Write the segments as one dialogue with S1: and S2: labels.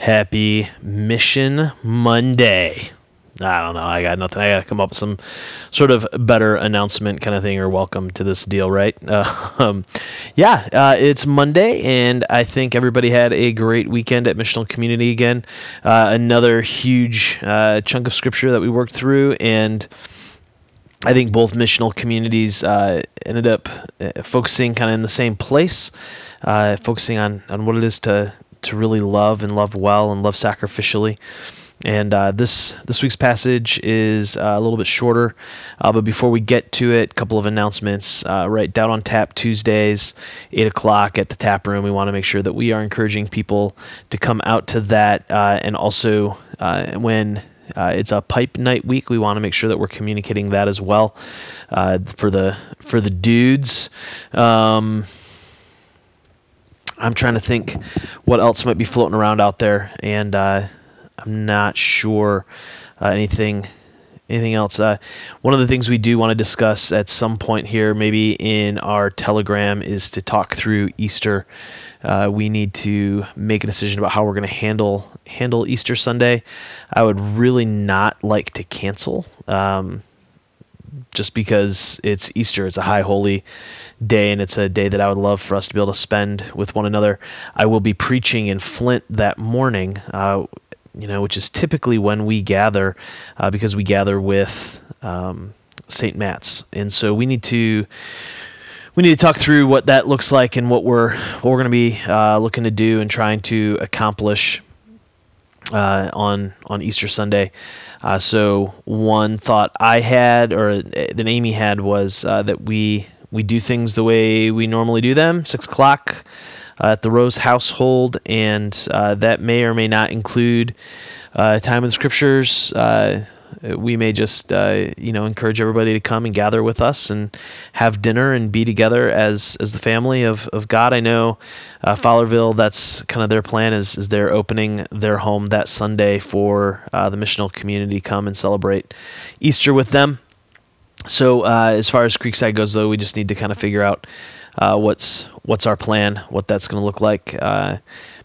S1: Happy Mission Monday. I don't know. I got nothing. I got to come up with some sort of better announcement kind of thing or welcome to this deal, right? Uh, um, yeah, uh, it's Monday, and I think everybody had a great weekend at Missional Community again. Uh, another huge uh, chunk of scripture that we worked through, and I think both missional communities uh, ended up uh, focusing kind of in the same place, focusing on, on what it is to, to really love and love well and love sacrificially. And uh, this this week's passage is uh, a little bit shorter, uh, but before we get to it, a couple of announcements. Uh, right, down on tap Tuesdays, eight o'clock at the tap room. We want to make sure that we are encouraging people to come out to that, uh, and also uh, when it's a pipe night week, we want to make sure that we're communicating that as well for the for the dudes. Um, I'm trying to think what else might be floating around out there, and I'm not sure uh, anything anything else. Uh, one of the things we do want to discuss at some point here, maybe in our Telegram, is to talk through Easter. Uh, we need to make a decision about how we're going to handle handle Easter Sunday. I would really not like to cancel, um, just because it's Easter. It's a high holy day, and it's a day that I would love for us to be able to spend with one another. I will be preaching in Flint that morning. Uh, you know, which is typically when we gather, uh, because we gather with um, St. Matt's, and so we need to we need to talk through what that looks like and what we're what we're going to be uh, looking to do and trying to accomplish uh, on on Easter Sunday. Uh, so one thought I had, or that Amy had, was uh, that we we do things the way we normally do them, six o'clock uh, at the Rose household, and uh, that may or may not include uh, time in the scriptures. we may just, you know, encourage everybody to come and gather with us and have dinner and be together as as the family of, of God. I know uh, Fowlerville, that's kind of their plan is, is they're opening their home that Sunday for uh, the missional community come and celebrate Easter with them. So uh, as far as Creekside goes, though, we just need to kind of figure out uh, what's what's our plan, what that's going to look like. Uh,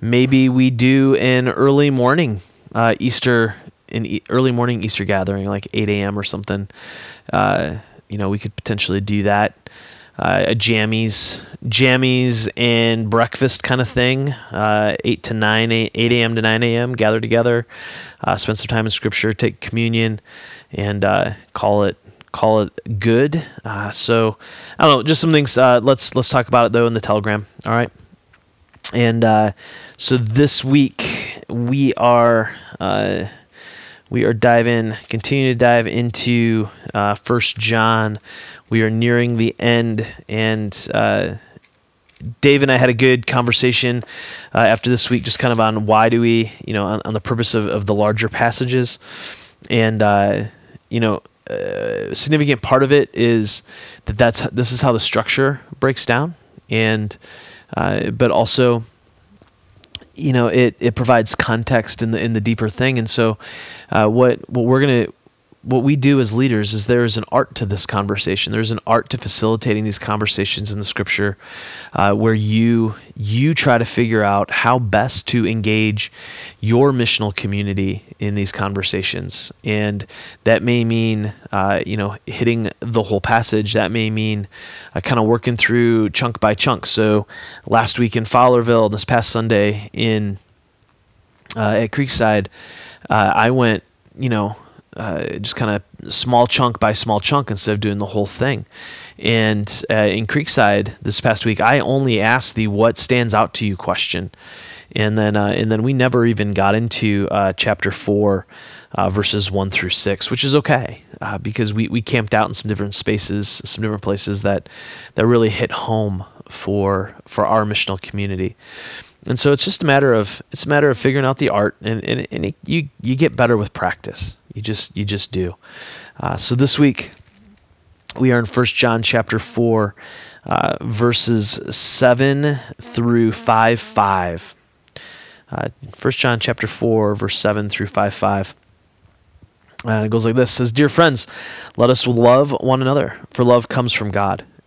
S1: maybe we do an early morning uh, Easter, an e- early morning Easter gathering, like 8 a.m. or something. Uh, you know, we could potentially do that. Uh, a jammies, jammies and breakfast kind of thing. Uh, eight to nine, eight a.m. to nine a.m. Gather together, spend some time in Scripture, take communion, and call it call it good. Uh, so I don't know, just some things. Uh, let's let's talk about it though in the Telegram. All right. And uh, so this week we are uh, we are diving, continue to dive into uh, First John. We are nearing the end, and uh, Dave and I had a good conversation after this week, just kind of on why do we, you know, on, on the purpose of, of the larger passages. And, you know, a significant part of it is that that's this is how the structure breaks down, and uh, but also you know it, it provides context in the in the deeper thing. And so uh, what what we're gonna what we do as leaders is there is an art to this conversation. There's an art to facilitating these conversations in the scripture, uh, where you you try to figure out how best to engage your missional community in these conversations, and that may mean uh, you know hitting the whole passage. That may mean uh, kind of working through chunk by chunk. So last week in Fowlerville, this past Sunday in uh, at Creekside, uh, I went you know uh, just kind of small chunk by small chunk instead of doing the whole thing. And uh, in Creekside this past week, I only asked the "What stands out to you?" question, and then uh, and then we never even got into uh, chapter four. Uh, verses one through six, which is okay uh, because we, we camped out in some different spaces, some different places that that really hit home for for our missional community. And so it's just a matter of it's a matter of figuring out the art, and and, and it, you you get better with practice. You just you just do. Uh, so this week we are in First John chapter four, uh, verses seven through five five. Uh, First John chapter four, verse seven through five five. And it goes like this: says, "Dear friends, let us love one another, for love comes from God."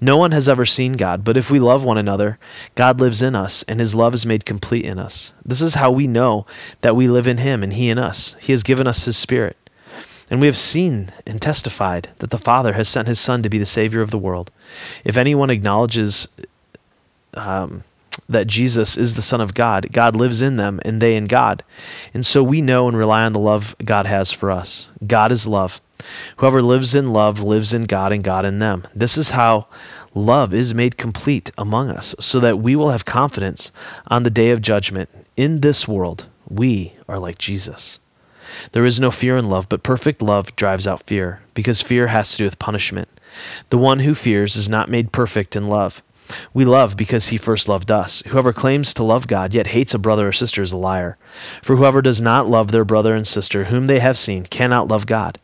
S1: No one has ever seen God, but if we love one another, God lives in us, and his love is made complete in us. This is how we know that we live in him and he in us. He has given us his Spirit. And we have seen and testified that the Father has sent his Son to be the Savior of the world. If anyone acknowledges um, that Jesus is the Son of God, God lives in them, and they in God. And so we know and rely on the love God has for us. God is love. Whoever lives in love lives in God and God in them. This is how love is made complete among us, so that we will have confidence on the day of judgment. In this world, we are like Jesus. There is no fear in love, but perfect love drives out fear, because fear has to do with punishment. The one who fears is not made perfect in love. We love because he first loved us. Whoever claims to love God yet hates a brother or sister is a liar. For whoever does not love their brother and sister whom they have seen cannot love God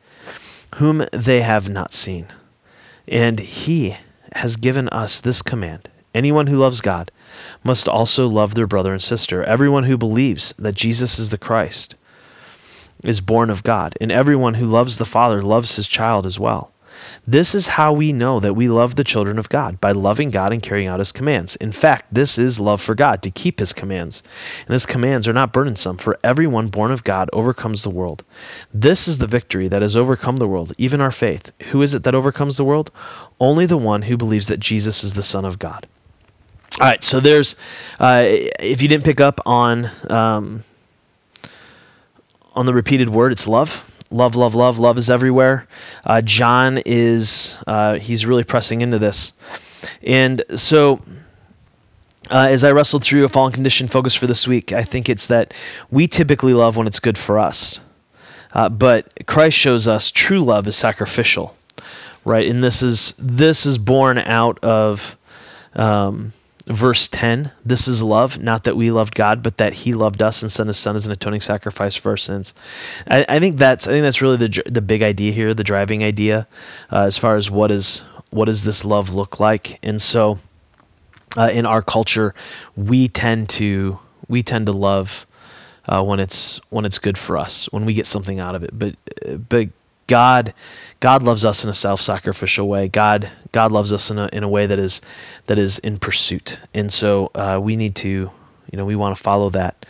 S1: whom they have not seen. And he has given us this command anyone who loves God must also love their brother and sister. Everyone who believes that Jesus is the Christ is born of God, and everyone who loves the Father loves his child as well. This is how we know that we love the children of God, by loving God and carrying out his commands. In fact, this is love for God, to keep his commands. And his commands are not burdensome, for everyone born of God overcomes the world. This is the victory that has overcome the world, even our faith. Who is it that overcomes the world? Only the one who believes that Jesus is the Son of God. All right, so there's, uh, if you didn't pick up on, um, on the repeated word, it's love love, love, love, love is everywhere. Uh, John is uh, he's really pressing into this, and so. Uh, as I wrestled through a fallen condition focus for this week, I think it's that we typically love when it's good for us. Uh, but Christ shows us true love is sacrificial, right? And this is this is born out of um, verse 10 this is love not that we loved god but that he loved us and sent his son as an atoning sacrifice for our sins. I, I think that's i think that's really the, the big idea here the driving idea uh, as far as what is what does this love look like? And so uh, in our culture we tend to we tend to love uh, when it's when it's good for us when we get something out of it. But but God God loves us in a self-sacrificial way. God God loves us in a in a way that is that is in pursuit, and so uh, we need to, you know, we want to follow that.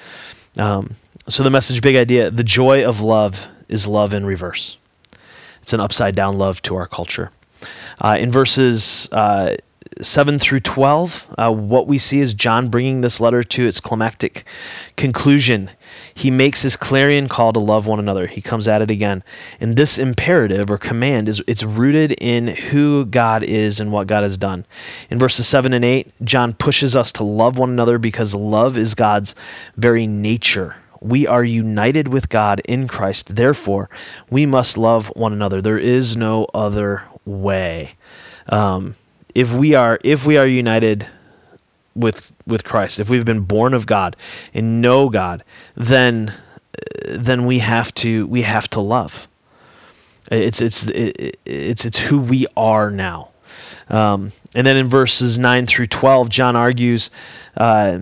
S1: Um, so the message, big idea: the joy of love is love in reverse. It's an upside down love to our culture. Uh, in verses uh, 7 through 12, uh, what we see is John bringing this letter to its climactic conclusion. He makes his clarion call to love one another. He comes at it again. And this imperative or command is it's rooted in who God is and what God has done. In verses 7 and 8, John pushes us to love one another because love is God's very nature. We are united with God in Christ. Therefore, we must love one another. There is no other way. Um, if we are if we are united with with Christ, if we've been born of God and know God, then then we have to we have to love. It's it's it's it's who we are now. Um, and then in verses nine through twelve, John argues. Uh,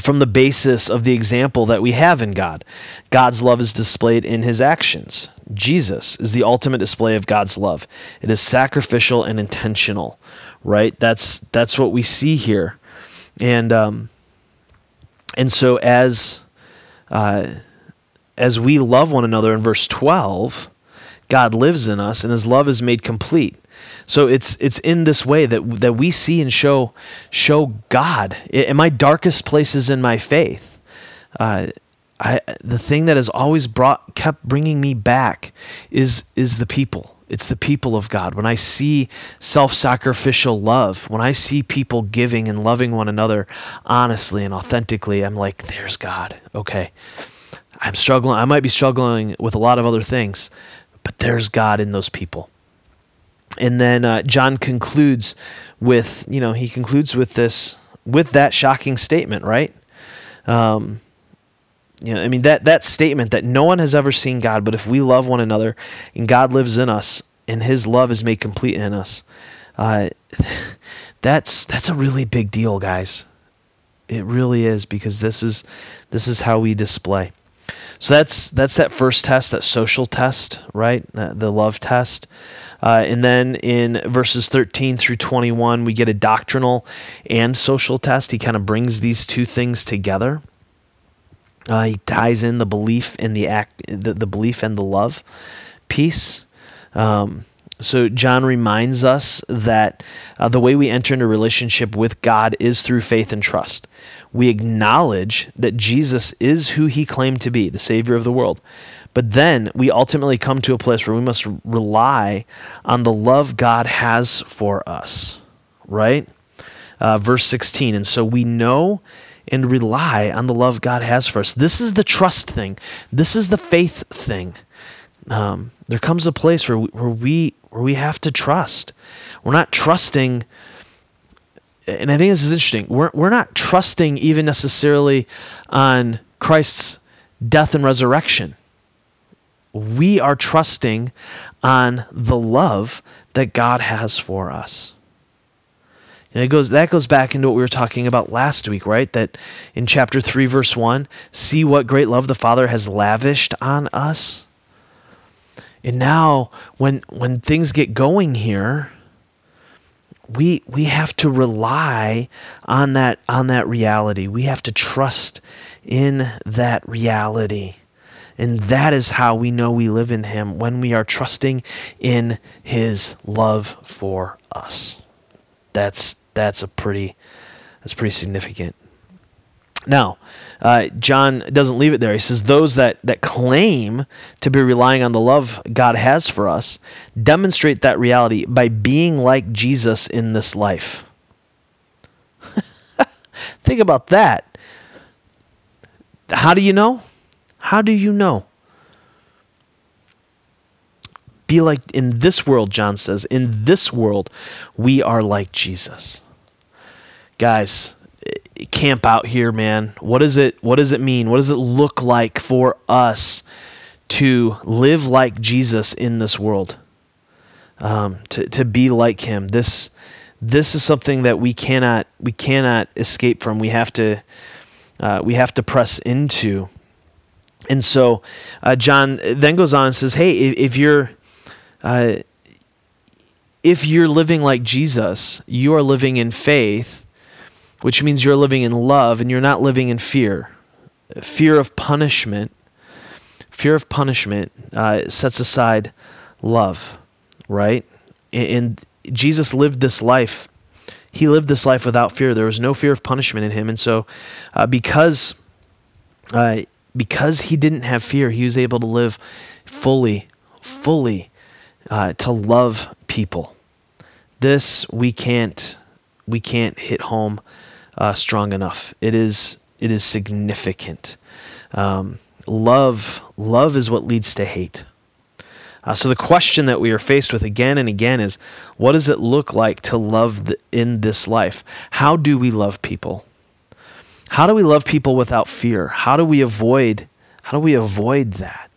S1: from the basis of the example that we have in God. God's love is displayed in his actions. Jesus is the ultimate display of God's love. It is sacrificial and intentional, right? That's that's what we see here, and um, and so as uh, as we love one another in verse twelve, God lives in us, and His love is made complete. So it's it's in this way that that we see and show show God in my darkest places in my faith. Uh, I, the thing that has always brought kept bringing me back is is the people. It's the people of God. When I see self-sacrificial love, when I see people giving and loving one another honestly and authentically, I'm like, there's God. Okay. I'm struggling. I might be struggling with a lot of other things, but there's God in those people. And then uh, John concludes with, you know, he concludes with this, with that shocking statement, right? Um, You know, I mean that that statement that no one has ever seen God, but if we love one another and God lives in us and His love is made complete in us, uh, that's that's a really big deal, guys. It really is because this is this is how we display. So that's that's that first test, that social test, right? The, the love test. Uh, and then in verses 13 through 21, we get a doctrinal and social test. He kind of brings these two things together. Uh, he ties in the belief and the act, the, the belief and the love piece. Um, so John reminds us that uh, the way we enter into relationship with God is through faith and trust. We acknowledge that Jesus is who he claimed to be, the Savior of the world. But then we ultimately come to a place where we must rely on the love God has for us, right? Uh, verse 16. And so we know and rely on the love God has for us. This is the trust thing, this is the faith thing. Um, there comes a place where we, where we where we have to trust. We're not trusting, and I think this is interesting. We're we're not trusting even necessarily on Christ's death and resurrection we are trusting on the love that God has for us. And it goes that goes back into what we were talking about last week, right? That in chapter 3 verse 1, see what great love the Father has lavished on us. And now when when things get going here, we we have to rely on that on that reality. We have to trust in that reality. And that is how we know we live in Him when we are trusting in His love for us. That's that's a pretty that's pretty significant. Now, uh, John doesn't leave it there. He says those that that claim to be relying on the love God has for us demonstrate that reality by being like Jesus in this life. Think about that. How do you know? How do you know? Be like in this world, John says, in this world, we are like Jesus. Guys, camp out here, man. What is it what does it mean? What does it look like for us to live like Jesus in this world? Um, to, to be like him. This this is something that we cannot we cannot escape from. We have to uh, we have to press into. And so uh, John then goes on and says, "Hey, if, you're uh, if you're living like Jesus, you are living in faith, which means you're living in love, and you're not living in fear. Fear of punishment. Fear of punishment uh, sets aside love, right? And Jesus lived this life. He lived this life without fear. There was no fear of punishment in him, and so uh, because." Uh, because he didn't have fear, he was able to live fully, fully uh, to love people. This we can't we can't hit home uh, strong enough. It is it is significant. Um, love love is what leads to hate. Uh, so the question that we are faced with again and again is, what does it look like to love in this life? How do we love people? How do we love people without fear? How do we avoid how do we avoid that?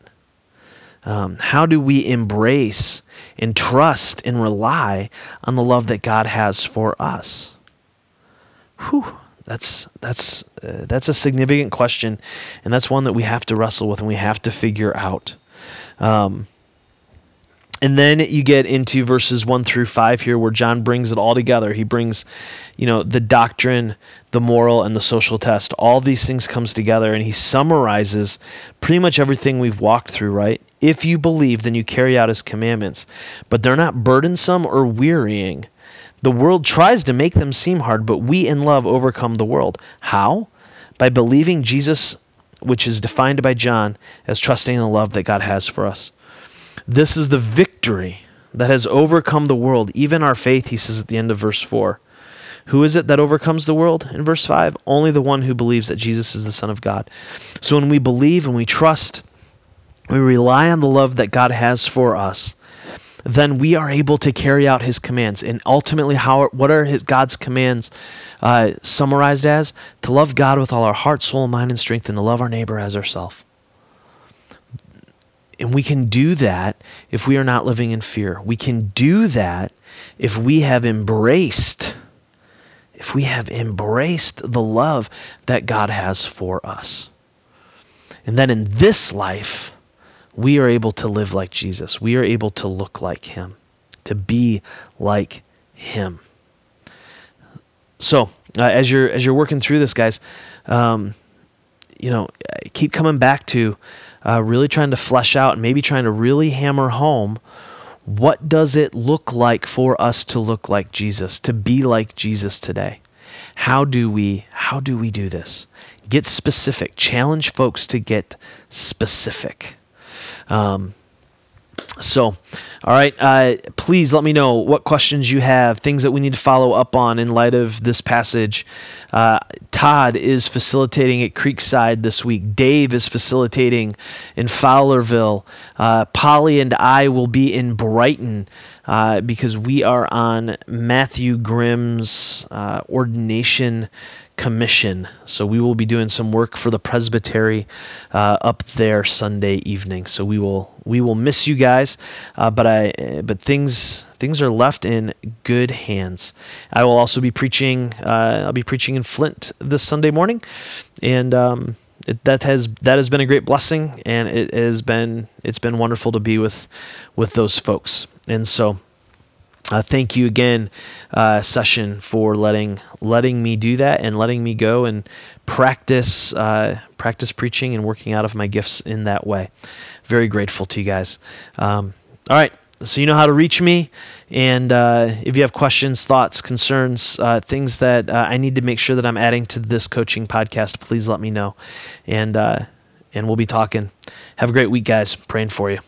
S1: Um, how do we embrace and trust and rely on the love that God has for us? Whew, that's that's uh, that's a significant question, and that's one that we have to wrestle with and we have to figure out. Um, and then you get into verses 1 through 5 here where John brings it all together. He brings, you know, the doctrine, the moral and the social test. All these things comes together and he summarizes pretty much everything we've walked through, right? If you believe, then you carry out his commandments. But they're not burdensome or wearying. The world tries to make them seem hard, but we in love overcome the world. How? By believing Jesus, which is defined by John as trusting in the love that God has for us. This is the victory that has overcome the world, even our faith, he says at the end of verse 4. Who is it that overcomes the world? In verse 5, only the one who believes that Jesus is the Son of God. So when we believe and we trust, we rely on the love that God has for us, then we are able to carry out his commands. And ultimately, how what are his God's commands uh, summarized as? To love God with all our heart, soul, mind, and strength, and to love our neighbor as ourselves. And we can do that if we are not living in fear. We can do that if we have embraced if we have embraced the love that God has for us. And then in this life, we are able to live like Jesus. We are able to look like him, to be like him. So, uh, as you're as you're working through this, guys, um, you know, keep coming back to uh, really trying to flesh out and maybe trying to really hammer home what does it look like for us to look like Jesus, to be like Jesus today. How do we how do we do this? Get specific. Challenge folks to get specific. Um, so, all right, uh, please let me know what questions you have, things that we need to follow up on in light of this passage. Uh, Todd is facilitating at Creekside this week. Dave is facilitating in Fowlerville. Uh, Polly and I will be in Brighton uh, because we are on Matthew Grimm's uh, ordination commission. So we will be doing some work for the presbytery uh, up there Sunday evening. So we will we will miss you guys, uh, but I but things things are left in good hands. I will also be preaching. Uh, I'll be preaching in Flint this Sunday morning, and. Um, it, that has that has been a great blessing, and it has been it's been wonderful to be with with those folks. And so, uh, thank you again, uh, session, for letting letting me do that and letting me go and practice uh, practice preaching and working out of my gifts in that way. Very grateful to you guys. Um, all right, so you know how to reach me, and uh, if you have questions, thoughts, concerns, uh, things that uh, I need to make sure that I'm adding to this coaching podcast, please let me know, and and we'll be talking. Have a great week, guys. Praying for you.